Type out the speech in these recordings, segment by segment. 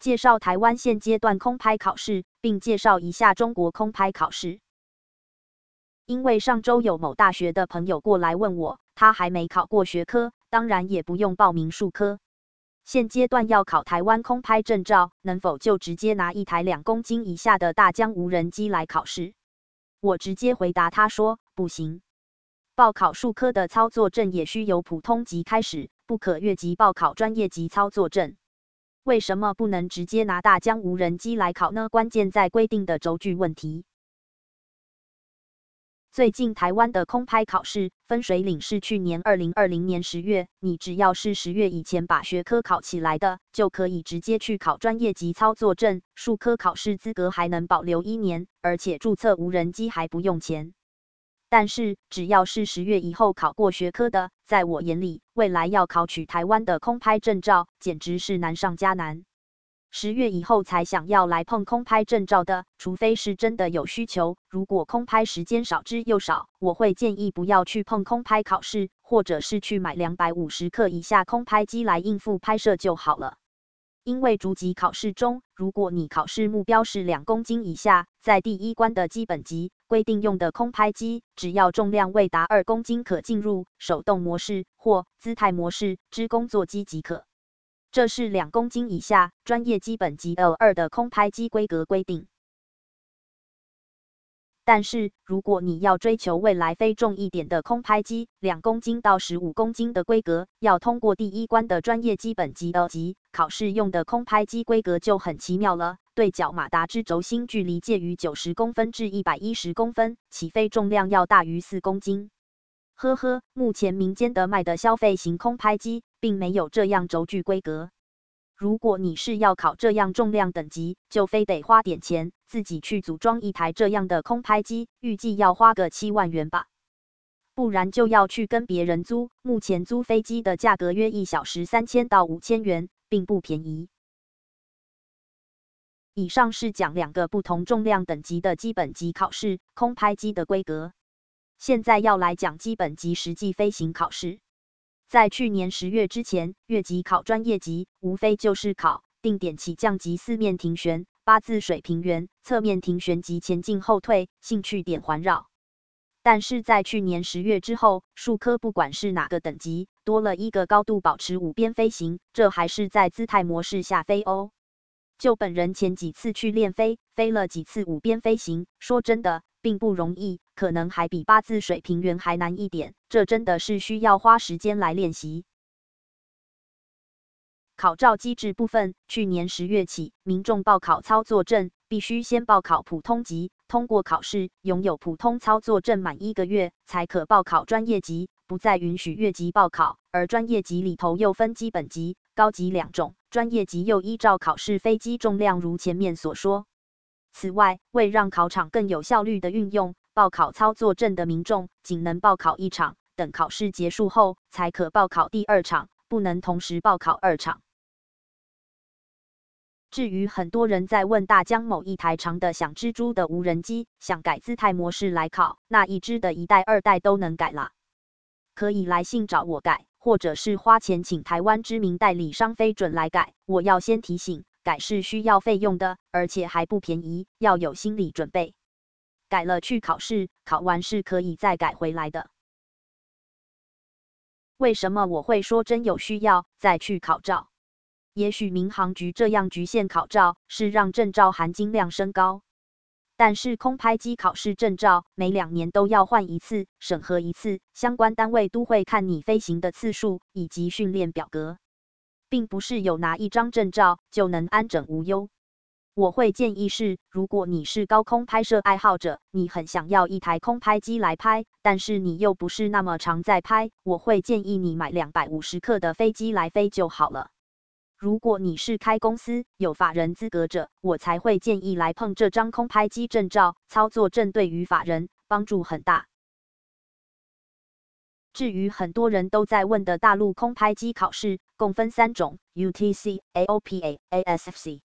介绍台湾现阶段空拍考试，并介绍一下中国空拍考试。因为上周有某大学的朋友过来问我，他还没考过学科，当然也不用报名术科。现阶段要考台湾空拍证照，能否就直接拿一台两公斤以下的大疆无人机来考试？我直接回答他说，不行。报考术科的操作证也需由普通级开始，不可越级报考专业级操作证。为什么不能直接拿大疆无人机来考呢？关键在规定的轴距问题。最近台湾的空拍考试分水岭是去年二零二零年十月，你只要是十月以前把学科考起来的，就可以直接去考专业级操作证，数科考试资格还能保留一年，而且注册无人机还不用钱。但是只要是十月以后考过学科的，在我眼里，未来要考取台湾的空拍证照，简直是难上加难。十月以后才想要来碰空拍证照的，除非是真的有需求。如果空拍时间少之又少，我会建议不要去碰空拍考试，或者是去买两百五十克以下空拍机来应付拍摄就好了。因为逐级考试中，如果你考试目标是两公斤以下，在第一关的基本级规定用的空拍机，只要重量未达二公斤，可进入手动模式或姿态模式之工作机即可。这是两公斤以下专业基本级 L 二的空拍机规格规定。但是，如果你要追求未来飞重一点的空拍机，两公斤到十五公斤的规格，要通过第一关的专业基本级 L 级考试用的空拍机规格就很奇妙了。对角马达之轴心距离介于九十公分至一百一十公分，起飞重量要大于四公斤。呵呵，目前民间的卖的消费型空拍机，并没有这样轴距规格。如果你是要考这样重量等级，就非得花点钱，自己去组装一台这样的空拍机，预计要花个七万元吧。不然就要去跟别人租，目前租飞机的价格约一小时三千到五千元，并不便宜。以上是讲两个不同重量等级的基本级考试，空拍机的规格。现在要来讲基本级实际飞行考试。在去年十月之前，越级考专业级，无非就是考定点起降及四面停旋、八字水平圆、侧面停旋及前进后退、兴趣点环绕。但是在去年十月之后，术科不管是哪个等级，多了一个高度保持五边飞行，这还是在姿态模式下飞哦。就本人前几次去练飞，飞了几次五边飞行，说真的，并不容易。可能还比八字水平圆还难一点，这真的是需要花时间来练习。考照机制部分，去年十月起，民众报考操作证必须先报考普通级，通过考试，拥有普通操作证满一个月，才可报考专业级，不再允许越级报考。而专业级里头又分基本级、高级两种，专业级又依照考试飞机重量，如前面所说。此外，为让考场更有效率的运用。报考操作证的民众仅能报考一场，等考试结束后才可报考第二场，不能同时报考二场。至于很多人在问大疆某一台长的像蜘蛛的无人机，想改姿态模式来考，那一支的一代、二代都能改啦，可以来信找我改，或者是花钱请台湾知名代理商飞准来改。我要先提醒，改是需要费用的，而且还不便宜，要有心理准备。改了去考试，考完是可以再改回来的。为什么我会说真有需要再去考照？也许民航局这样局限考照，是让证照含金量升高。但是空拍机考试证照每两年都要换一次，审核一次，相关单位都会看你飞行的次数以及训练表格，并不是有拿一张证照就能安枕无忧。我会建议是，如果你是高空拍摄爱好者，你很想要一台空拍机来拍，但是你又不是那么常在拍，我会建议你买两百五十克的飞机来飞就好了。如果你是开公司有法人资格者，我才会建议来碰这张空拍机证照，操作证对于法人帮助很大。至于很多人都在问的大陆空拍机考试，共分三种：UTC、AOPA、ASFC。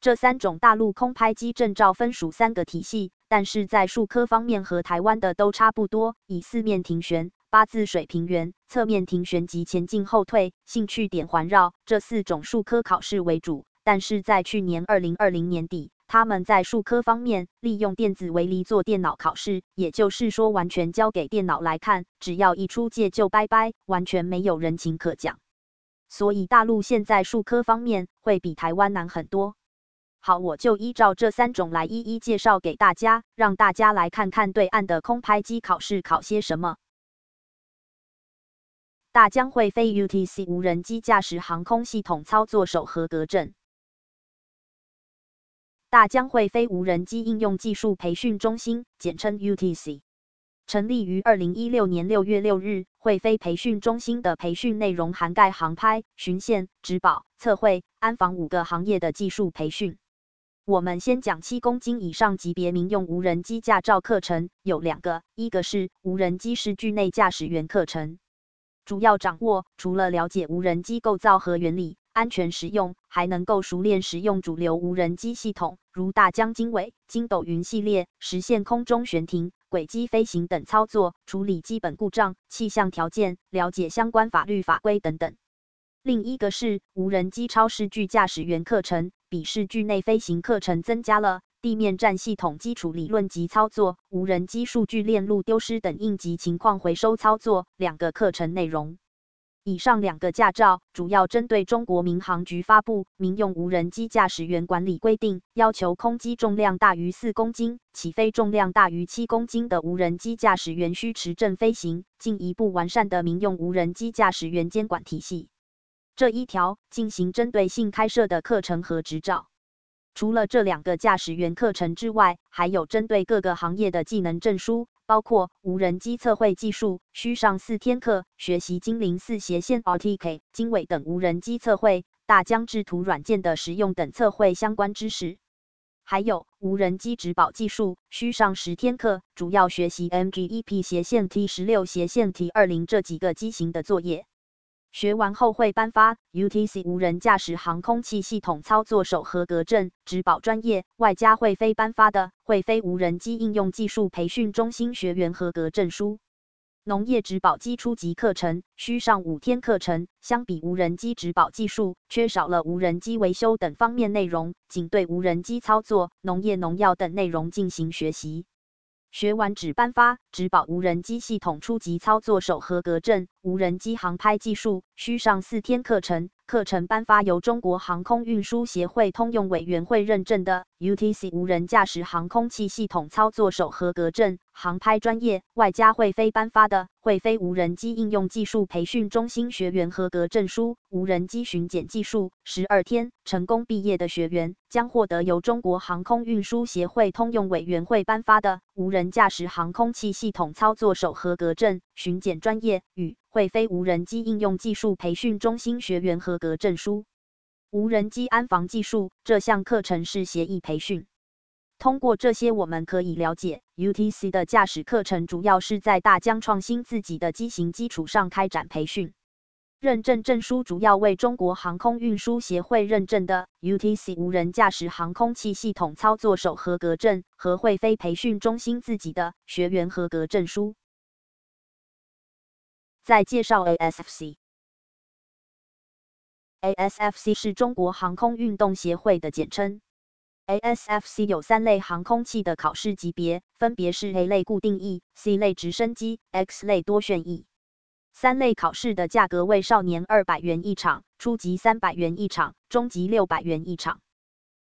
这三种大陆空拍机证照分属三个体系，但是在术科方面和台湾的都差不多，以四面停旋、八字水平圆、侧面停旋及前进后退、兴趣点环绕这四种术科考试为主。但是在去年二零二零年底，他们在术科方面利用电子围篱做电脑考试，也就是说完全交给电脑来看，只要一出界就拜拜，完全没有人情可讲。所以大陆现在术科方面会比台湾难很多。好，我就依照这三种来一一介绍给大家，让大家来看看对岸的空拍机考试考些什么。大疆会飞 UTC 无人机驾驶航空系统操作手合格证。大疆会飞无人机应用技术培训中心，简称 UTC，成立于二零一六年六月六日。会飞培训中心的培训内容涵盖航拍、巡线、植保、测绘、安防五个行业的技术培训。我们先讲七公斤以上级别民用无人机驾照课程，有两个，一个是无人机视距内驾驶员课程。主要掌握除了了解无人机构造和原理、安全使用，还能够熟练使用主流无人机系统，如大疆经纬、筋斗云系列，实现空中悬停、轨迹飞行等操作，处理基本故障、气象条件，了解相关法律法规等等。另一个是无人机超视距驾驶员课程，比视距内飞行课程增加了地面站系统基础理论及操作、无人机数据链路丢失等应急情况回收操作两个课程内容。以上两个驾照主要针对中国民航局发布《民用无人机驾驶员管理规定》，要求空机重量大于四公斤、起飞重量大于七公斤的无人机驾驶员需持证飞行，进一步完善的民用无人机驾驶员监管体系。这一条进行针对性开设的课程和执照。除了这两个驾驶员课程之外，还有针对各个行业的技能证书，包括无人机测绘技术需上四天课，学习精灵四斜线 RTK、经纬等无人机测绘、大疆制图软件的使用等测绘相关知识；还有无人机植保技术需上十天课，主要学习 MGEP 斜线 T 十六斜线 T 二零这几个机型的作业。学完后会颁发 UTC 无人驾驶航空器系统操作手合格证，指保专业，外加会飞颁发的会飞无人机应用技术培训中心学员合格证书。农业植保机初级课程需上五天课程，相比无人机植保技术，缺少了无人机维修等方面内容，仅对无人机操作、农业农药等内容进行学习。学完只颁发只保无人机系统初级操作手合格证，无人机航拍技术需上四天课程。课程颁发由中国航空运输协会通用委员会认证的 UTC 无人驾驶航空器系统操作手合格证，航拍专业，外加会飞颁发的会飞无人机应用技术培训中心学员合格证书。无人机巡检技术十二天成功毕业的学员，将获得由中国航空运输协会通用委员会颁发的无人驾驶航空器系统操作手合格证，巡检专业与。会飞无人机应用技术培训中心学员合格证书，无人机安防技术这项课程是协议培训。通过这些，我们可以了解，UTC 的驾驶课程主要是在大疆创新自己的机型基础上开展培训。认证证书主要为中国航空运输协会认证的 UTC 无人驾驶航空器系统操作手合格证和会飞培训中心自己的学员合格证书。再介绍 ASFC。ASFC 是中国航空运动协会的简称。ASFC 有三类航空器的考试级别，分别是 A 类固定翼、C 类直升机、X 类多旋翼。三类考试的价格为少年二百元一场，初级三百元一场，中级六百元一场。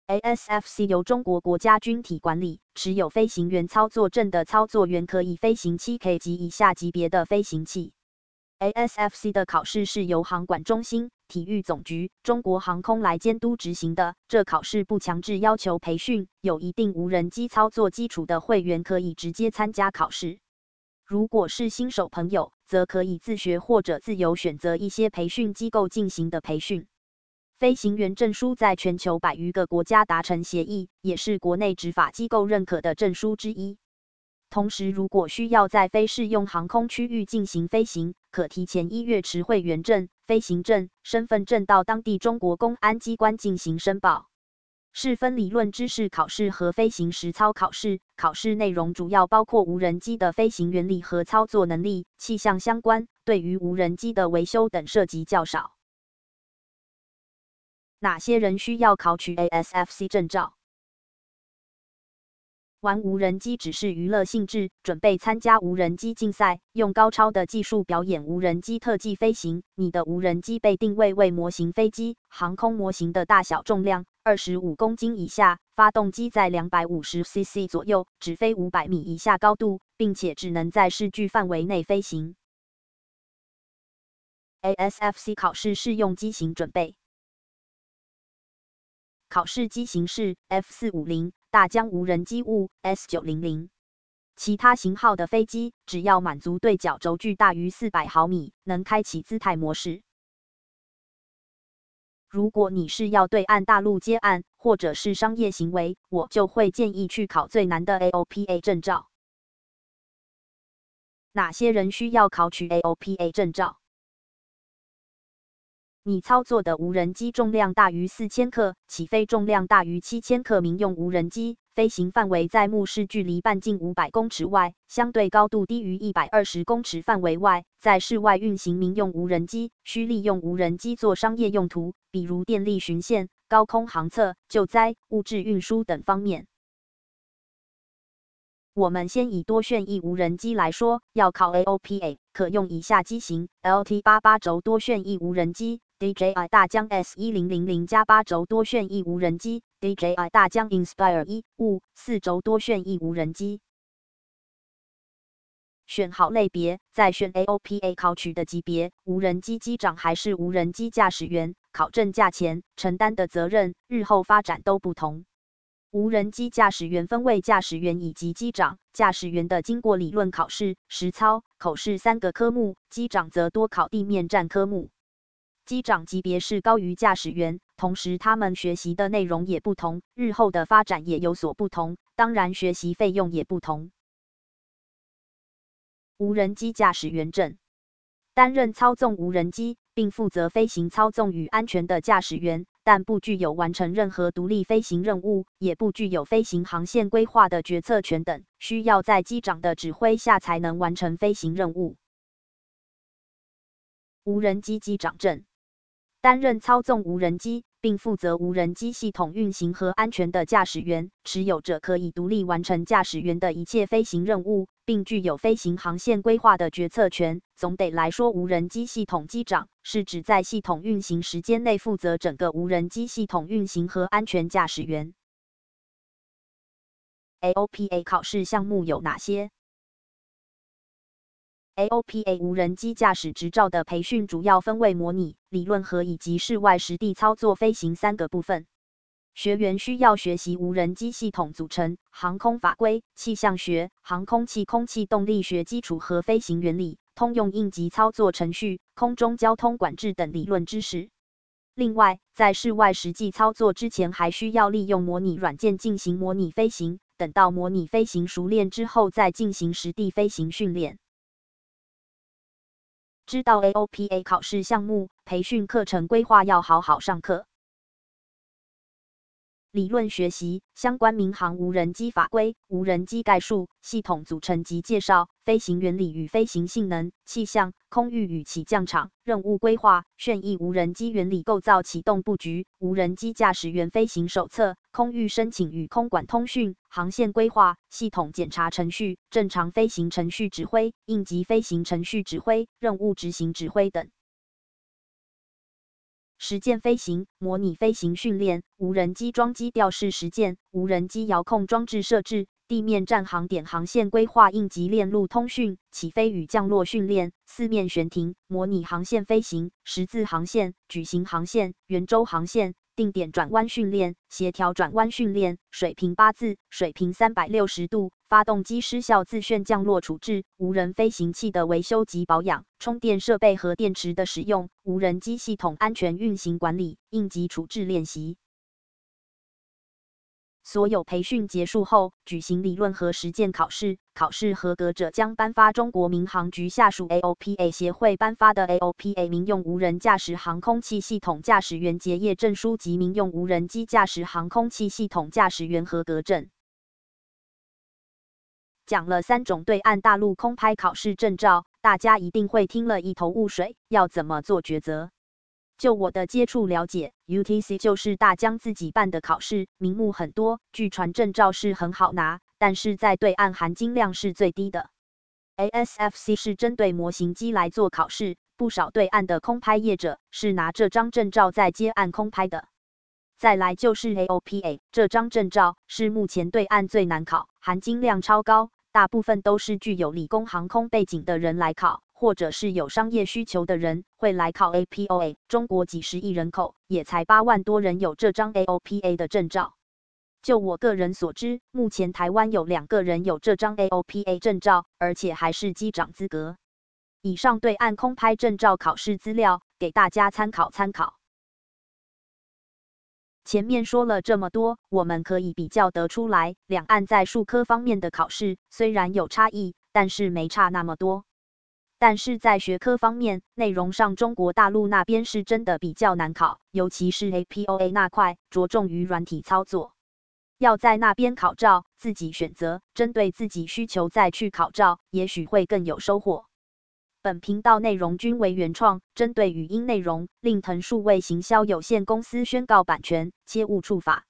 ASFC 由中国国家军体管理，持有飞行员操作证的操作员可以飞行 7K 及以下级别的飞行器。ASFC 的考试是由航管中心、体育总局、中国航空来监督执行的。这考试不强制要求培训，有一定无人机操作基础的会员可以直接参加考试。如果是新手朋友，则可以自学或者自由选择一些培训机构进行的培训。飞行员证书在全球百余个国家达成协议，也是国内执法机构认可的证书之一。同时，如果需要在非适用航空区域进行飞行，可提前一月持会员证、飞行证、身份证到当地中国公安机关进行申报。是分理论知识考试和飞行实操考试，考试内容主要包括无人机的飞行原理和操作能力，气象相关，对于无人机的维修等涉及较少。哪些人需要考取 ASFC 证照？玩无人机只是娱乐性质，准备参加无人机竞赛，用高超的技术表演无人机特技飞行。你的无人机被定位为模型飞机，航空模型的大小重量二十五公斤以下，发动机在两百五十 cc 左右，只飞五百米以下高度，并且只能在视距范围内飞行。ASFC 考试适用机型准备。考试机型是 F 四五零大疆无人机务 S 九零零，其他型号的飞机只要满足对角轴距大于四百毫米，能开启姿态模式。如果你是要对岸大陆接案，或者是商业行为，我就会建议去考最难的 AOPA 证照。哪些人需要考取 AOPA 证照？你操作的无人机重量大于四千克，起飞重量大于七千克，民用无人机飞行范围在目视距离半径五百公尺外，相对高度低于一百二十公尺范围外，在室外运行民用无人机，需利用无人机做商业用途，比如电力巡线、高空航测、救灾、物质运输等方面。我们先以多旋翼无人机来说，要考 AOPA，可用以下机型：LT 八八轴多旋翼无人机。DJI 大疆 S 一零零零加八轴多旋翼无人机，DJI 大疆 Inspire 一五四轴多旋翼无人机。选好类别，再选 AOPA 考取的级别，无人机机长还是无人机驾驶员，考证价钱、承担的责任、日后发展都不同。无人机驾驶员分为驾驶员以及机长，驾驶员的经过理论考试、实操、口试三个科目，机长则多考地面战科目。机长级别是高于驾驶员，同时他们学习的内容也不同，日后的发展也有所不同，当然学习费用也不同。无人机驾驶员证，担任操纵无人机并负责飞行操纵与安全的驾驶员，但不具有完成任何独立飞行任务，也不具有飞行航线规划的决策权等，需要在机长的指挥下才能完成飞行任务。无人机机长证。担任操纵无人机并负责无人机系统运行和安全的驾驶员，持有者可以独立完成驾驶员的一切飞行任务，并具有飞行航线规划的决策权。总得来说，无人机系统机长是指在系统运行时间内负责整个无人机系统运行和安全驾驶员。AOPA 考试项目有哪些？AOPA 无人机驾驶执照的培训主要分为模拟、理论和以及室外实地操作飞行三个部分。学员需要学习无人机系统组成、航空法规、气象学、航空器空气动力学基础和飞行原理、通用应急操作程序、空中交通管制等理论知识。另外，在室外实际操作之前，还需要利用模拟软件进行模拟飞行。等到模拟飞行熟练之后，再进行实地飞行训练。知道 AOPA 考试项目、培训课程规划，要好好上课。理论学习相关民航无人机法规、无人机概述、系统组成及介绍、飞行原理与飞行性能、气象、空域与起降场、任务规划、旋翼无人机原理构造、启动布局、无人机驾驶员飞行手册、空域申请与空管通讯、航线规划、系统检查程序、正常飞行程序指挥、应急飞行程序指挥、任务执行指挥等。实践飞行、模拟飞行训练、无人机装机调试实践、无人机遥控装置设置、地面站航点航线规划、应急链路通讯、起飞与降落训练、四面悬停、模拟航线飞行、十字航线、矩形航线、圆周航线。定点转弯训练、协调转弯训练、水平八字、水平三百六十度、发动机失效自旋降落处置、无人飞行器的维修及保养、充电设备和电池的使用、无人机系统安全运行管理、应急处置练习。所有培训结束后，举行理论和实践考试，考试合格者将颁发中国民航局下属 AOPA 协会颁发的 AOPA 民用无人驾驶航空器系统驾驶员结业证书及民用无人机驾驶航空器系统驾驶员合格证。讲了三种对岸大陆空拍考试证照，大家一定会听了一头雾水，要怎么做抉择？就我的接触了解，UTC 就是大疆自己办的考试，名目很多，据传证照是很好拿，但是在对岸含金量是最低的。ASFC 是针对模型机来做考试，不少对岸的空拍业者是拿这张证照在接岸空拍的。再来就是 AOPA 这张证照是目前对岸最难考，含金量超高，大部分都是具有理工航空背景的人来考。或者是有商业需求的人会来考 APOA。中国几十亿人口，也才八万多人有这张 AOPA 的证照。就我个人所知，目前台湾有两个人有这张 AOPA 证照，而且还是机长资格。以上对岸空拍证照考试资料，给大家参考参考。前面说了这么多，我们可以比较得出来，两岸在术科方面的考试虽然有差异，但是没差那么多。但是在学科方面，内容上中国大陆那边是真的比较难考，尤其是 APOA 那块，着重于软体操作。要在那边考照，自己选择，针对自己需求再去考照，也许会更有收获。本频道内容均为原创，针对语音内容，令腾数位行销有限公司宣告版权，切勿触法。